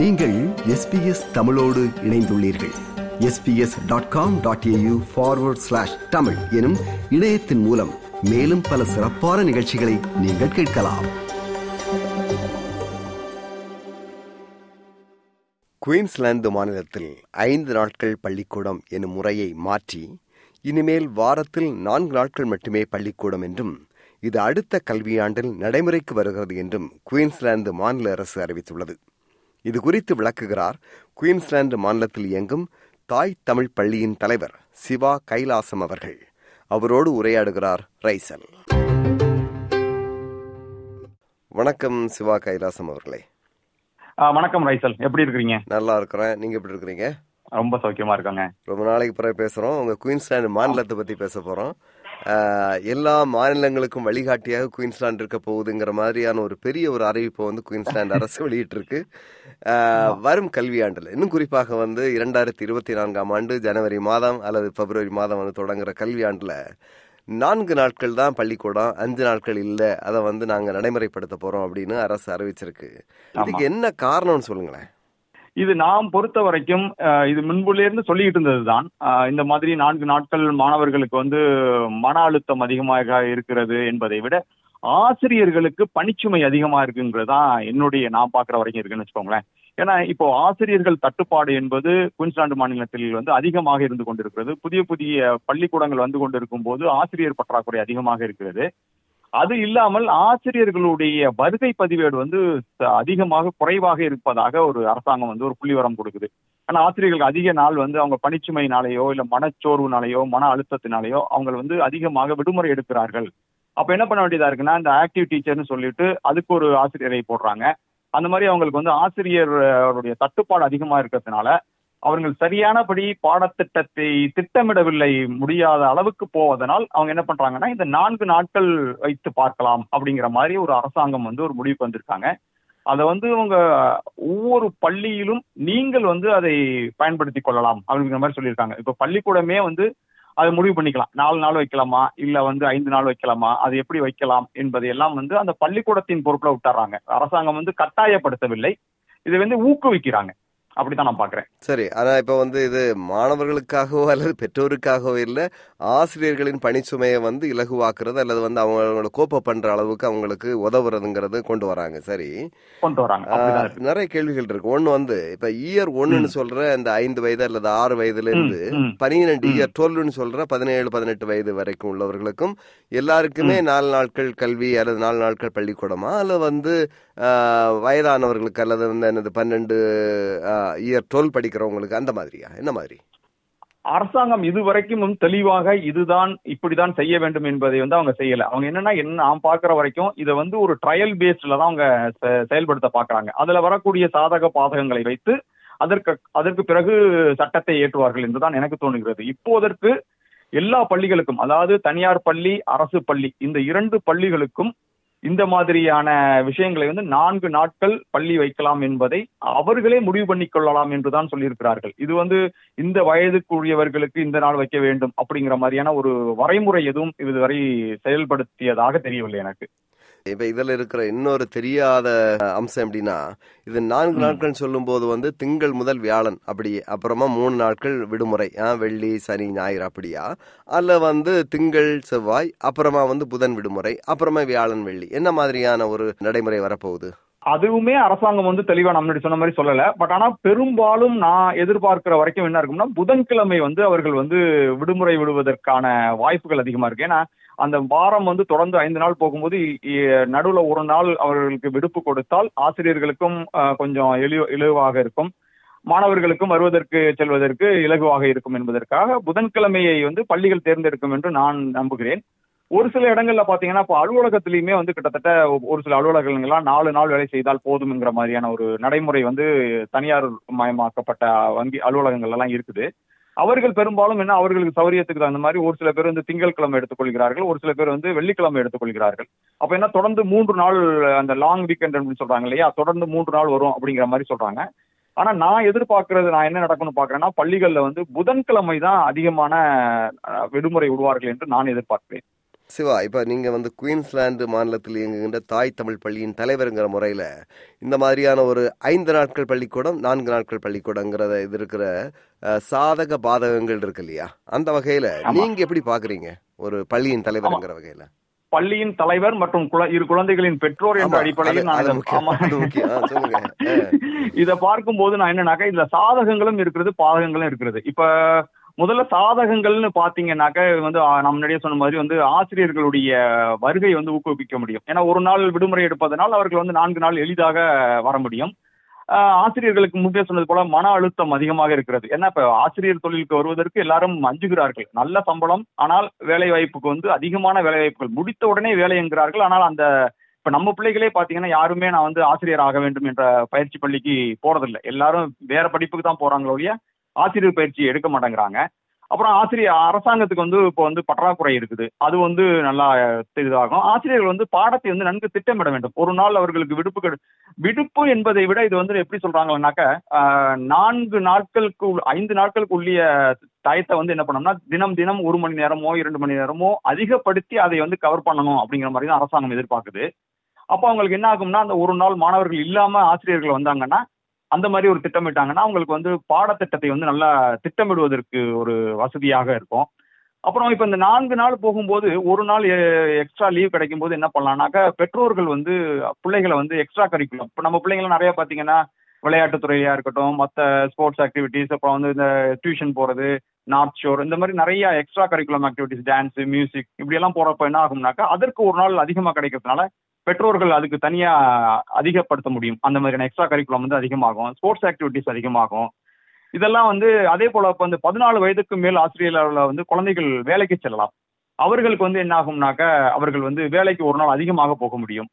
நீங்கள் எஸ்பிஎஸ் தமிழோடு இணைந்துள்ளீர்கள். SBS dot com dot AU forward slash Tamil எனும் இணையத்தின் மூலம் மேலும் பல சிறப்பான நிகழ்ச்சிகளை நீங்கள் கேட்கலாம். குயின்ஸ்லாந்து மாநிலத்தில் ஐந்து நாட்கள் பள்ளிக்கூடம் எனும் முறையை மாற்றி இனிமேல் வாரத்தில் நான்கு நாட்கள் மட்டுமே பள்ளிக்கூடம் என்றும் இது அடுத்த கல்வியாண்டில் நடைமுறைக்கு வருகிறது என்றும் குயின்ஸ்லாந்து மாநில அரசு அறிவித்துள்ளது. இது குறித்து விளக்குகிறார் குயின்ஸ்லாந்து மாநிலத்தில் இயங்கும் தாய் தமிழ் பள்ளியின் தலைவர் சிவா கைலாசம் அவர்கள். அவரோடு உரையாடுகிறார் ரைசல். வணக்கம் சிவா கைலாசம் அவர்களே. வணக்கம் ரைசல். எப்படி இருக்கிறீங்க? நல்லா இருக்கிறேன். நீங்க எப்படி இருக்கிறீங்க? ரொம்ப சௌக்கியமா இருக்காங்க. ரொம்ப நாளைக்கு பிறகு பேசுறோம். உங்க குயின்ஸ்லாந்து மாநிலத்தை பத்தி பேச போறோம். எல்லா மாநிலங்களுக்கும் வழிகாட்டியாக குயின்ஸ்லாந்து இருக்க போகுதுங்கிற மாதிரியான ஒரு பெரிய ஒரு அறிவிப்பை வந்து குயின்ஸ்லாந்து அரசு வெளியிட்டிருக்கு. வரும் கல்வியாண்டில். இன்னும் குறிப்பாக வந்து இரண்டாயிரத்தி இருபத்தி நான்காம் ஆண்டு ஜனவரி மாதம் அல்லது பிப்ரவரி மாதம் வந்து தொடங்குற கல்வியாண்டுல நான்கு நாட்கள் தான் பள்ளிக்கூடம் அஞ்சு நாட்கள் இல்லை. அதை வந்து நாங்க நடைமுறைப்படுத்த போறோம் அப்படின்னு அரசு அறிவிச்சிருக்கு. இதுக்கு என்ன காரணம்னு சொல்லுங்களேன். இது நாம் பொறுத்த வரைக்கும் இது முன்புலேருந்து சொல்லிக்கிட்டு இருந்ததுதான். இந்த மாதிரி நான்கு நாட்கள் மாணவர்களுக்கு வந்து மன அழுத்தம் அதிகமாக இருக்கிறது என்பதை விட ஆசிரியர்களுக்கு பணிச்சுமை அதிகமா இருக்குங்கிறது தான் என்னுடைய நான் பார்க்குற வரைக்கும் இருக்குன்னு வச்சுக்கோங்களேன். ஏன்னா இப்போ ஆசிரியர்கள் தட்டுப்பாடு என்பது குயின்ஸ்லாந்து மாநிலத்தில் வந்து அதிகமாக இருந்து கொண்டிருக்கிறது. புதிய புதிய பள்ளிக்கூடங்கள் வந்து கொண்டிருக்கும் போது ஆசிரியர் பற்றாக்குறை அதிகமாக இருக்கிறது. அது இல்லாமல் ஆசிரியர்களுடைய வருகை பதிவேடு வந்து அதிகமாக குறைவாக இருப்பதாக ஒரு அரசாங்கம் வந்து ஒரு புள்ளிவரம் கொடுக்குது. ஆனா ஆசிரியர்களுக்கு அதிக நாள் வந்து அவங்க பணிச்சுமையினாலேயோ இல்ல மனச்சோர்வுனாலேயோ மன அழுத்தத்தினாலேயோ அவங்க வந்து அதிகமாக விடுமுறை எடுக்கிறார்கள். அப்ப என்ன பண்ண வேண்டியதா இருக்குன்னா இந்த ஆக்டிவ் டீச்சர்னு சொல்லிட்டு அதுக்கு ஒரு ஆசிரியரை போடுறாங்க. அந்த மாதிரி அவங்களுக்கு வந்து ஆசிரியருடைய தட்டுப்பாடு அதிகமா இருக்கிறதுனால அவர்கள் சரியானபடி பாடத்திட்டத்தை திட்டமிடவில்லை முடியாத அளவுக்கு போவதனால் அவங்க என்ன பண்றாங்கன்னா இந்த நான்கு நாட்கள் வைத்து பார்க்கலாம் அப்படிங்கிற மாதிரி ஒரு அரசாங்கம் வந்து ஒரு முடிவுக்கு வந்திருக்காங்க. அதை வந்து உங்க ஒவ்வொரு பள்ளியிலும் நீங்கள் வந்து அதை பயன்படுத்தி கொள்ளலாம் அப்படிங்கிற மாதிரி சொல்லியிருக்காங்க. இப்ப பள்ளிக்கூடமே வந்து அதை முடிவு பண்ணிக்கலாம். நாலு நாள் வைக்கலாமா? இல்ல வந்து ஐந்து நாள் வைக்கலாமா? அது எப்படி வைக்கலாம் என்பதையெல்லாம் வந்து அந்த பள்ளிக்கூடத்தின் பொறுப்புல விட்டுறாங்க. அரசாங்கம் வந்து கட்டாயப்படுத்தவில்லை. இதை வந்து ஊக்குவிக்கிறாங்க. அப்படித்தான் நான் பாக்குறேன் சரி ஆனா இப்ப வந்து இது மாணவர்களுக்காகவோ அல்லது பெற்றோருக்காகவோ இல்ல ஆசிரியர்களின் பணிச்சுமையை வந்து இலகுவாக்குறது அல்லது வந்து அவங்களோட கோப்ப பண்ற அளவுக்கு அவங்களுக்கு உதவுறதுங்கிறது கொண்டு வராங்க. சரி. கொண்டு வராங்க. நிறைய கேள்விகள் இருக்கு. ஒண்ணு வந்து இப்ப இயர் ஒன்னுன்னு சொல்ற இந்த ஐந்து வயது அல்லது ஆறு வயதுல இருந்து ம். இயர் டுவெல்னு சொல்ற பதினேழு பதினெட்டு வயது வரைக்கும் உள்ளவர்களுக்கும் எல்லாருக்குமே நாலு நாட்கள் கல்வி அல்லது நாலு நாட்கள் பள்ளிக்கூடமா? அல்லது வந்து ஆஹ், வயதானவர்களுக்கு அல்லது வந்து என்னது பன்னெண்டு இயர் டுவெல் படிக்கிறவங்களுக்கு அந்த மாதிரியா? என்ன மாதிரி? அரசாங்கம் இதுவரைக்கும் தெளிவாக இதுதான் இப்படிதான் செய்ய வேண்டும் என்பதை வந்து அவங்க செய்யல. அவங்க என்னன்னா என்ன நான் பாக்குற வரைக்கும் இதை வந்து ஒரு ட்ரையல் பேஸ்ட்ல தான் அவங்க செ- செயல்படுத்த பாக்குறாங்க அதுல வரக்கூடிய சாதக பாதகங்களை வைத்து அதற்கு அதற்கு பிறகு சட்டத்தை ஏற்றுவார்கள் என்றுதான் எனக்கு தோணுகிறது இப்போதற்கு எல்லா பள்ளிகளுக்கும் அதாவது தனியார் பள்ளி அரசு பள்ளி இந்த இரண்டு பள்ளிகளுக்கும் இந்த மாதிரியான விஷயங்களை வந்து நான்கு நாட்கள் பள்ளி வைக்கலாம் என்பதை அவர்களே முடிவு பண்ணிக் கொள்ளலாம் என்றுதான் சொல்லியிருக்கிறார்கள். இது வந்து இந்த வயதுக்குரியவர்களுக்கு இந்த நாள் வைக்க வேண்டும் அப்படிங்கிற மாதிரியான ஒரு வரைமுறை எதுவும் இதுவரை செயல்படுத்தியதாக தெரியவில்லை எனக்கு. இப்ப இதுல இருக்கிற இன்னொரு தெரியாத அம்சம் எப்படின்னா இது நான்கு. நாட்கள் சொல்லும் போது வந்து திங்கள் முதல் வியாழன் அப்படி அப்புறமா மூணு நாட்கள் விடுமுறை. வெள்ளி சனி ஞாயிறு அப்படியா? அல்ல வந்து திங்கள் செவ்வாய் அப்புறமா வந்து புதன் விடுமுறை அப்புறமா வியாழன் வெள்ளி. என்ன மாதிரியான ஒரு நடைமுறை வரப்போகுது? அதுவுமே அரசாங்கம் வந்து தெளிவா நம்ம சொன்ன மாதிரி சொல்லல. பட் ஆனா பெரும்பாலும் நான் எதிர்பார்க்கிற வரைக்கும் என்ன இருக்கும்னா புதன்கிழமை வந்து அவர்கள் வந்து விடுமுறை விடுவதற்கான வாய்ப்புகள் அதிகமா இருக்கு. ஏன்னா அந்த வாரம் வந்து தொடர்ந்து ஐந்து நாள் போகும்போது இ- நடுவுல ஒரு நாள் அவர்களுக்கு விடுப்பு கொடுத்தால் ஆசிரியர்களுக்கும் கொஞ்சம் எளி இலகுவாக இருக்கும். மாணவர்களுக்கும் வருவதற்கு செல்வதற்கு இலகுவாக இருக்கும் என்பதற்காக புதன்கிழமையை வந்து பள்ளிகள் தேர்ந்தெடுக்கும் என்று நான் நம்புகிறேன். ஒரு சில இடங்கள்ல பாத்தீங்கன்னா இப்போ அலுவலகத்திலயுமே வந்து கிட்டத்தட்ட ஒரு சில அலுவலகங்கள்லாம் நாலு நாள் வேலை செய்தால் போதும்ங்கிற மாதிரியான ஒரு நடைமுறை வந்து தனியார் மயமாக்கப்பட்ட வங்கி அலுவலகங்கள் எல்லாம் இருக்குது. அவர்கள் பெரும்பாலும் என்ன அவர்களுக்கு சௌரியத்துக்கு தகுந்த மாதிரி ஒரு சில பேர் வந்து திங்கட்கிழமை எடுத்துக்கொள்கிறார்கள் ஒரு சில பேர் வந்து வெள்ளிக்கிழமை எடுத்துக்கொள்கிறார்கள். அப்ப என்ன தொடர்ந்து மூன்று நாள் அந்த லாங் வீக்கெண்ட் அப்படின்னு சொல்றாங்க இல்லையா தொடர்ந்து மூன்று நாள் வரும் அப்படிங்கிற மாதிரி சொல்றாங்க. ஆனா நான் எதிர்பார்க்கறது நான் என்ன நடக்கும்னு பாக்குறேன்னா பள்ளிகள்ல வந்து புதன்கிழமை தான் அதிகமான அஹ், விடுமுறை விடுவார்கள் என்று நான் எதிர்பார்க்கிறேன். சிவா இப்ப நீங்க வந்து குயின்ஸ்லாந்து மாநிலத்தில் இயங்குகின்ற தாய் தமிழ் பள்ளியின் தலைவருங்கிற முறையில இந்த மாதிரியான ஒரு ஐந்து நாட்கள் பள்ளிக்கூடம் நான்கு நாட்கள் பள்ளிக்கூடங்கிறத இது இருக்கிற சாதக பாதகங்கள் இருக்கு இல்லையா? அந்த வகையில. நீங்க எப்படி பாக்குறீங்க? ஒரு பள்ளியின் தலைவருங்கிற வகையில. பள்ளியின் தலைவர் மற்றும் இரு குழந்தைகளின் பெற்றோர் என்ற அடிப்படையில் நான் இதை- பார்க்கும்போது நான் என்னன்னாக்கா இதுல சாதகங்களும் இருக்கிறது பாதகங்களும் இருக்கிறது. இப்ப முதல்ல சாதகங்கள்னு பாத்தீங்கன்னாக்க வந்து ஆ, நான் முன்னாடியே சொன்ன மாதிரி வந்து ஆசிரியர்களுடைய வருகை வந்து ஊக்குவிக்க முடியும். ஏன்னா ஒரு நாள் விடுமுறை எடுப்பதனால் அவர்கள் வந்து நான்கு நாள் எளிதாக வர முடியும். ஆசிரியர்களுக்கு முன்பே சொன்னது போல மன அழுத்தம் அதிகமாக இருக்கிறது. ஏன்னா இப்ப ஆசிரியர் தொழிலுக்கு வருவதற்கு எல்லாரும் அஞ்சுகிறார்கள். நல்ல சம்பளம் ஆனால் வேலை வாய்ப்புக்கு வந்து அதிகமான வேலை வாய்ப்புகள் முடித்த உடனே வேலை என்கிறார்கள். ஆனால் அந்த இப்ப நம்ம பிள்ளைகளே பாத்தீங்கன்னா யாருமே நான் வந்து ஆசிரியர் ஆக வேண்டும் என்ற பயிற்சி பள்ளிக்கு போறதில்லை. எல்லாரும் வேற படிப்புக்கு தான் போறாங்களோ ஒழிய ஆசிரியர் பயிற்சி எடுக்க மாட்டேங்கிறாங்க. அப்புறம் ஆசிரியர் அரசாங்கத்துக்கு வந்து இப்போ வந்து பற்றாக்குறை இருக்குது. அது வந்து நல்லா இதாகும். ஆசிரியர்கள் வந்து பாடத்தை வந்து நன்கு திட்டமிட வேண்டும். ஒரு நாள் அவர்களுக்கு விடுப்பு கெடு- விடுப்பு என்பதை விட இது வந்து எப்படி சொல்றாங்கன்னாக்க நான்கு நாட்களுக்கு ஐந்து நாட்களுக்கு உள்ளிய டயத்தை வந்து என்ன பண்ணோம்னா தினம் தினம் ஒரு மணி நேரமோ இரண்டு மணி நேரமோ அதிகப்படுத்தி அதை வந்து கவர் பண்ணணும் அப்படிங்கிற மாதிரி தான் அரசாங்கம் எதிர்பார்க்குது. அப்போ அவங்களுக்கு என்ன ஆகும்னா அந்த ஒரு நாள் மாணவர்கள் இல்லாம ஆசிரியர்கள் வந்தாங்கன்னா அந்த மாதிரி ஒரு திட்டமிட்டாங்கன்னா அவங்களுக்கு வந்து பாடத்திட்டத்தை வந்து நல்லா திட்டமிடுவதற்கு ஒரு வசதியாக இருக்கும். அப்புறம் இப்போ இந்த நான்கு நாள் போகும்போது ஒரு நாள் எக்ஸ்ட்ரா லீவ் கிடைக்கும் போது என்ன பண்ணலாம்னாக்கா பெற்றோர்கள் வந்து பிள்ளைகளை வந்து எக்ஸ்ட்ரா கரிக்குலம் இப்போ நம்ம பிள்ளைங்களாம் நிறைய பார்த்தீங்கன்னா விளையாட்டுத்துறையா இருக்கட்டும் மற்ற ஸ்போர்ட்ஸ் ஆக்டிவிட்டீஸ் அப்புறம் வந்து இந்த டியூஷன் போறது நார்த் ஷோர் இந்த மாதிரி நிறைய extra curriculum activities dance music இப்படி எல்லாம் போறப்ப என்ன ஆகும்னாக்கா அதற்கு ஒரு நாள் அதிகமாக கிடைக்கிறதுனால பெற்றோர்கள் அதுக்கு தனியா அதிகப்படுத்த முடியும். அந்த மாதிரியான எக்ஸ்ட்ரா கரிக்குலம் வந்து அதிகமாகும். ஸ்போர்ட்ஸ் ஆக்டிவிட்டிஸ் அதிகமாகும். இதெல்லாம் வந்து அதே போல இப்போ வந்து பதினாலு வயதுக்கு மேல் ஆஸ்திரேலியாவில் வந்து குழந்தைகள் வேலைக்கு செல்லலாம். அவர்களுக்கு வந்து என்ன ஆகும்னாக்க அவர்கள் வந்து வேலைக்கு ஒரு நாள் அதிகமாக போக முடியும்.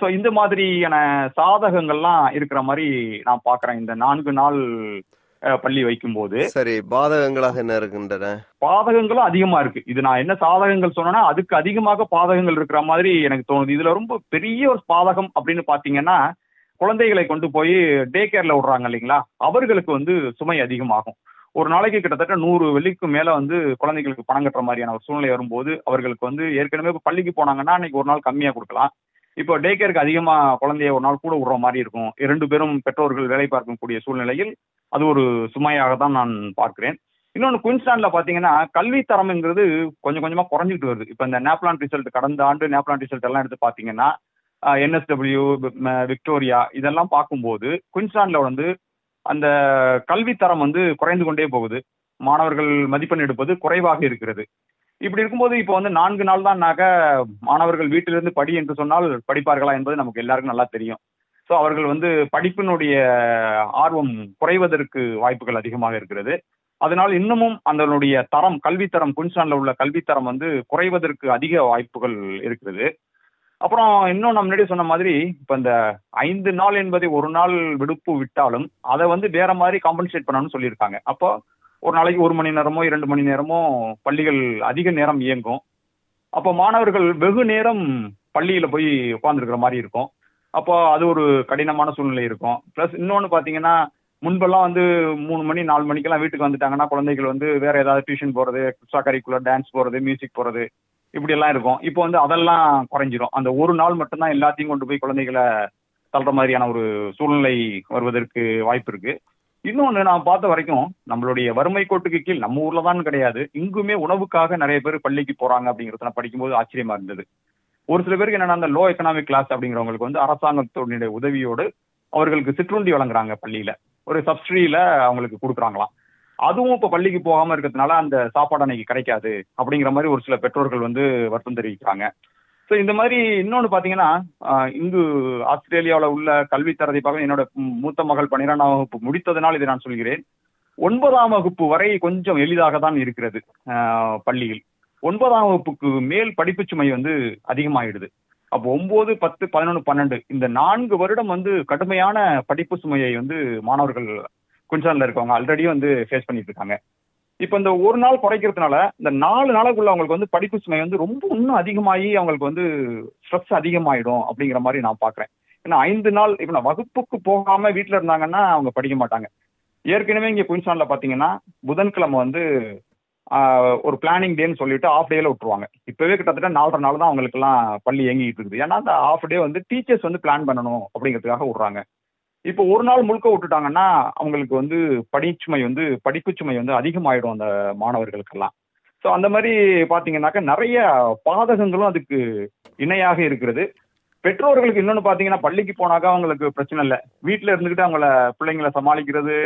ஸோ இந்த மாதிரியான சாதகங்கள்லாம் இருக்கிற மாதிரி நான் பார்க்குறேன் இந்த நான்கு நாள் பள்ளி வைக்கும்போது சரி பாதகங்களாக என்ன இருக்கின்றன? பாதகங்களும் அதிகமா இருக்கு. இது நான் என்ன சாதகங்கள் சொன்னேன்னா அதுக்கு அதிகமாக பாதகங்கள் இருக்கிற மாதிரி எனக்கு தோணுது. இதுல ரொம்ப பெரிய ஒரு பாதகம் அப்படின்னு பாத்தீங்கன்னா குழந்தைகளை கொண்டு போய் டே கேர்ல விடுறாங்க இல்லைங்களா? அவர்களுக்கு வந்து சுமை அதிகமாகும். ஒரு நாளைக்கு கிட்டத்தட்ட நூறு வெள்ளிக்கு மேல வந்து குழந்தைகளுக்கு பணம் கட்டுற மாதிரியான ஒரு சூழ்நிலை வரும்போது அவர்களுக்கு வந்து ஏற்கனவே இப்ப பள்ளிக்கு போனாங்கன்னா அன்னைக்கு ஒரு நாள் கம்மியா கொடுக்கலாம். இப்போ டே கேருக்கு அதிகமா குழந்தைய ஒரு நாள் கூட விடுற மாதிரி இருக்கும். இரண்டு பேரும் பெற்றோர்கள் வேலை பார்க்கக்கூடிய சூழ்நிலையில் அது ஒரு சுமையாக தான் நான் பார்க்கிறேன். இன்னொன்று குயின்ஸ்லாண்ட்ல பாத்தீங்கன்னா கல்வி தரம்ங்கிறது கொஞ்சம் கொஞ்சமா குறைஞ்சிட்டு வருது. இப்போ இந்த நேப்லான் ரிசல்ட் கடந்த ஆண்டு நேப்லான் ரிசல்ட் எல்லாம் எடுத்து பாத்தீங்கன்னா என்எஸ்டபிள்யூ விக்டோரியா இதெல்லாம் பார்க்கும்போது குயின்ஸ்லாண்ட்ல வந்து அந்த கல்வி தரம் வந்து குறைந்து கொண்டே போகுது. மாணவர்கள் மதிப்பெண் எடுப்பது குறைவாக இருக்கிறது. இப்படி இருக்கும்போது இப்போ வந்து நான்கு நாள் தான்னாக்க மாணவர்கள் வீட்டிலிருந்து படி என்று சொன்னால் படிப்பார்களா என்பது நமக்கு எல்லாருக்கும் நல்லா தெரியும். ஸோ அவர்கள் வந்து படிப்பினுடைய ஆர்வம் குறைவதற்கு வாய்ப்புகள் அதிகமாக இருக்கிறது. அதனால் இன்னமும் அதனுடைய தரம் கல்வித்தரம் குயின்ஸ்லாண்ட்ல உள்ள கல்வித்தரம் வந்து குறைவதற்கு அதிக வாய்ப்புகள் இருக்கிறது. அப்புறம் இன்னும் நம்ம முன்னாடி சொன்ன மாதிரி இப்போ இந்த ஐந்து நாள் என்பதை ஒரு நாள் விடுப்பு விட்டாலும் அதை வந்து வேற மாதிரி காம்பன்சேட் பண்ணணும்னு சொல்லியிருக்காங்க. அப்போ ஒரு நாளைக்கு ஒரு மணி நேரமோ இரண்டு மணி நேரமோ பள்ளிகள் அதிக நேரம் இயங்கும். அப்போ மாணவர்கள் வெகு நேரம் பள்ளியில் போய் உட்காந்துருக்கிற மாதிரி இருக்கும். அப்போ அது ஒரு கடினமான சூழ்நிலை இருக்கும். ப்ளஸ் இன்னொன்று பார்த்தீங்கன்னா முன்பெல்லாம் வந்து மூணு மணி நாலு மணிக்கெல்லாம் வீட்டுக்கு வந்துட்டாங்கன்னா குழந்தைகள் வந்து வேற ஏதாவது டியூஷன் போகிறது எக்ஸ்ட்ரா கரிக்குலர் டான்ஸ் போகிறது மியூசிக் போகிறது இப்படியெல்லாம் இருக்கும். இப்போ வந்து அதெல்லாம் குறைஞ்சிரும். அந்த ஒரு நாள் மட்டும்தான் எல்லாத்தையும் கொண்டு போய் குழந்தைகளை தள்ளுற மாதிரியான ஒரு சூழ்நிலை வருவதற்கு வாய்ப்பு இருக்குது இன்னொன்று நான் பார்த்த வரைக்கும் நம்மளுடைய வறுமை கோட்டுக்கு கீழ் நம்ம ஊர்ல தான் கிடையாது. இங்குமே உணவுக்காக நிறைய பேர் பள்ளிக்கு போறாங்க அப்படிங்கிறது நான் படிக்கும்போது ஆச்சரியமா இருந்தது. ஒரு சில பேருக்கு என்னன்னா அந்த லோ எக்கனாமிக் கிளாஸ் அப்படிங்கிறவங்களுக்கு வந்து அரசாங்கத்தினுடைய உதவியோடு அவர்களுக்கு சிற்றுண்டி வழங்குறாங்க பள்ளியில. ஒரு சப்சிடியில அவங்களுக்கு கொடுக்குறாங்களாம். அதுவும் இப்ப பள்ளிக்கு போகாம இருக்கிறதுனால அந்த சாப்பாடு அன்னைக்கு கிடைக்காது அப்படிங்கிற மாதிரி ஒரு சில பெற்றோர்கள் வந்து வருத்தம் தெரிவிக்கிறாங்க. ஸோ இந்த மாதிரி இன்னொன்று பார்த்தீங்கன்னா இங்கு ஆஸ்திரேலியாவில் உள்ள கல்வி பார்க்க என்னோட மூத்த மகள் பன்னிரெண்டாம் வகுப்பு முடித்ததனால் இதை நான் சொல்கிறேன். ஒன்பதாம் வகுப்பு வரை கொஞ்சம் எளிதாக தான் இருக்கிறது ஆஹ் பள்ளியில். ஒன்பதாம் வகுப்புக்கு மேல் படிப்பு சுமை வந்து அதிகமாயிடுது. அப்போ ஒன்பது பத்து பதினொன்று பன்னெண்டு இந்த நான்கு வருடம் வந்து கடுமையான படிப்பு சுமையை வந்து மாணவர்கள் குன்சான்ல இருக்கவங்க ஆல்ரெடி வந்து ஃபேஸ் பண்ணிட்டு இருக்காங்க. இப்போ இந்த ஒரு நாள் குறைக்கிறதுனால இந்த நாலு நாளுக்குள்ள அவங்களுக்கு வந்து படிப்பு சுமை வந்து ரொம்ப இன்னும் அதிகமாகி அவங்களுக்கு வந்து ஸ்ட்ரெஸ் அதிகமாயிடும் அப்படிங்கிற மாதிரி நான் பார்க்குறேன் ஏன்னா ஐந்து நாள் இப்ப நான் வகுப்புக்கு போகாம வீட்டில் இருந்தாங்கன்னா அவங்க படிக்க மாட்டாங்க. ஏற்கனவே இங்கே குயின்ஸ்லாண்டில் பார்த்தீங்கன்னா புதன்கிழமை வந்து ஒரு பிளானிங் டேன்னு சொல்லிட்டு ஆஃப் டேல விட்டுருவாங்க. இப்பவே கிட்டத்தட்ட நாலரை நாள் தான் அவங்களுக்குலாம் பள்ளி இயங்கிட்டு இருக்குது. ஏன்னா அந்த ஆஃப் டே வந்து டீச்சர்ஸ் வந்து பிளான் பண்ணணும் அப்படிங்கிறதுக்காக விடுறாங்க. இப்போ ஒரு நாள் முழுக்க விட்டுட்டாங்கன்னா அவங்களுக்கு வந்து படிச்சுமை வந்து படிப்பு சுமை வந்து அதிகமாயிடும் அந்த மாணவர்களுக்கெல்லாம். ஸோ அந்த மாதிரி பார்த்தீங்கன்னாக்கா நிறைய பாதகங்களும் அதுக்கு இணையாக இருக்கிறது. பெற்றோர்களுக்கு இன்னொன்று பார்த்தீங்கன்னா பள்ளிக்கு போனாக்கா அவங்களுக்கு பிரச்சனை இல்லை. வீட்டில் இருந்துக்கிட்டு அவங்கள பிள்ளைங்களை சமாளிக்கிறது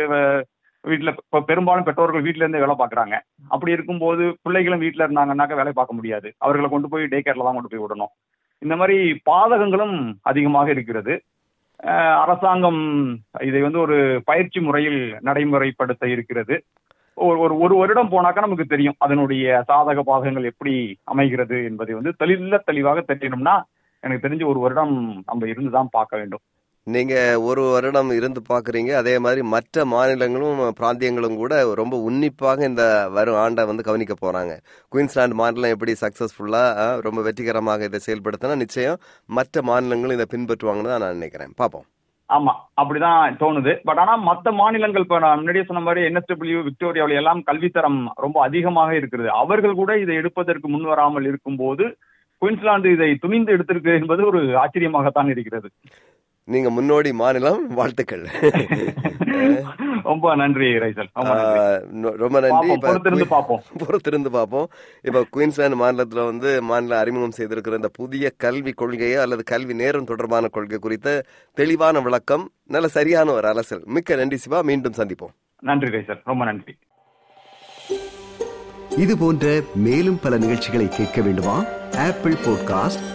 வீட்டில் இப்போ பெரும்பாலும் பெற்றோர்கள் வீட்டிலேருந்து வேலை பார்க்குறாங்க அப்படி இருக்கும்போது பிள்ளைகளும் வீட்டில் இருந்தாங்கன்னாக்கா வேலை பார்க்க முடியாது. அவர்களை கொண்டு போய் டே கேரில் தான் கொண்டு போய் விடணும். இந்த மாதிரி பாதகங்களும் அதிகமாக இருக்கிறது. அரசாங்கம் இதை வந்து ஒரு பயிற்சி முறையில் நடைமுறைப்படுத்த இருக்கிறது. ஒரு ஒரு ஒரு வருடம் போனாக்கா நமக்கு தெரியும் அதனுடைய சாதக பாதகங்கள் எப்படி அமைகிறது என்பதை வந்து தெளிந்த தெளிவாக தெரியணும்னா எனக்கு தெரிஞ்சு ஒரு வருடம் நம்ம இருந்துதான் பார்க்க வேண்டும். நீங்க ஒரு வருடம் இருந்து பாக்குறீங்க. அதே மாதிரி மற்ற மாநிலங்களும் பிராந்தியங்களும் கூட ரொம்ப உன்னிப்பாக இந்த வரும் ஆண்டை வந்து கவனிக்க போறாங்க. குயின்ஸ்லாந்து மாநிலம் எப்படி சக்சஸ்ஃபுல்லா ரொம்ப வெற்றிகரமாக இதை செயல்படுத்தினா நிச்சயம் மற்ற மாநிலங்களும் இதை பின்பற்றுவாங்கன்னு தான் நான் நினைக்கிறேன். பார்ப்போம். ஆமா அப்படிதான் தோணுது. பட் ஆனா மத்த மாநிலங்கள் இப்ப நான் முன்னாடியே சொன்ன மாதிரி என்எஸ்டபிள்யூ விக்டோரியாவில் எல்லாம் கல்வித்தரம் ரொம்ப அதிகமாக இருக்கிறது. அவர்கள் கூட இதை எடுப்பதற்கு முன் வராமல் இருக்கும்போது குயின்ஸ்லாந்து இதை துணிந்து எடுத்திருக்கு என்பது ஒரு ஆச்சரியமாகத்தான் இருக்கிறது. நீங்க முன்னோடி மாநிலம் வாழ்த்துக்கள். ரொம்ப நன்றி ரைசல். ரொம்ப நன்றி. பொறுத்திருந்து பார்ப்போம். பொறுத்திருந்து பார்ப்போம் இப்ப குயின்ஸ்லாந்து மாநிலத்துல வந்து மாநில அறிமுகம் செய்திருக்கிற இந்த புதிய கல்வி கொள்கையோ அல்லது கல்வி நேரம் தொடர்பான கொள்கை குறித்த தெளிவான விளக்கம் நல்ல சரியான ஒரு அரசல் மிக்க நன்றி சிவா. மீண்டும் சந்திப்போம். நன்றி ரைசல். ரொம்ப நன்றி. இது போன்ற மேலும் பல நிகழ்ச்சிகளை கேட்க வேண்டுமா? Apple podcast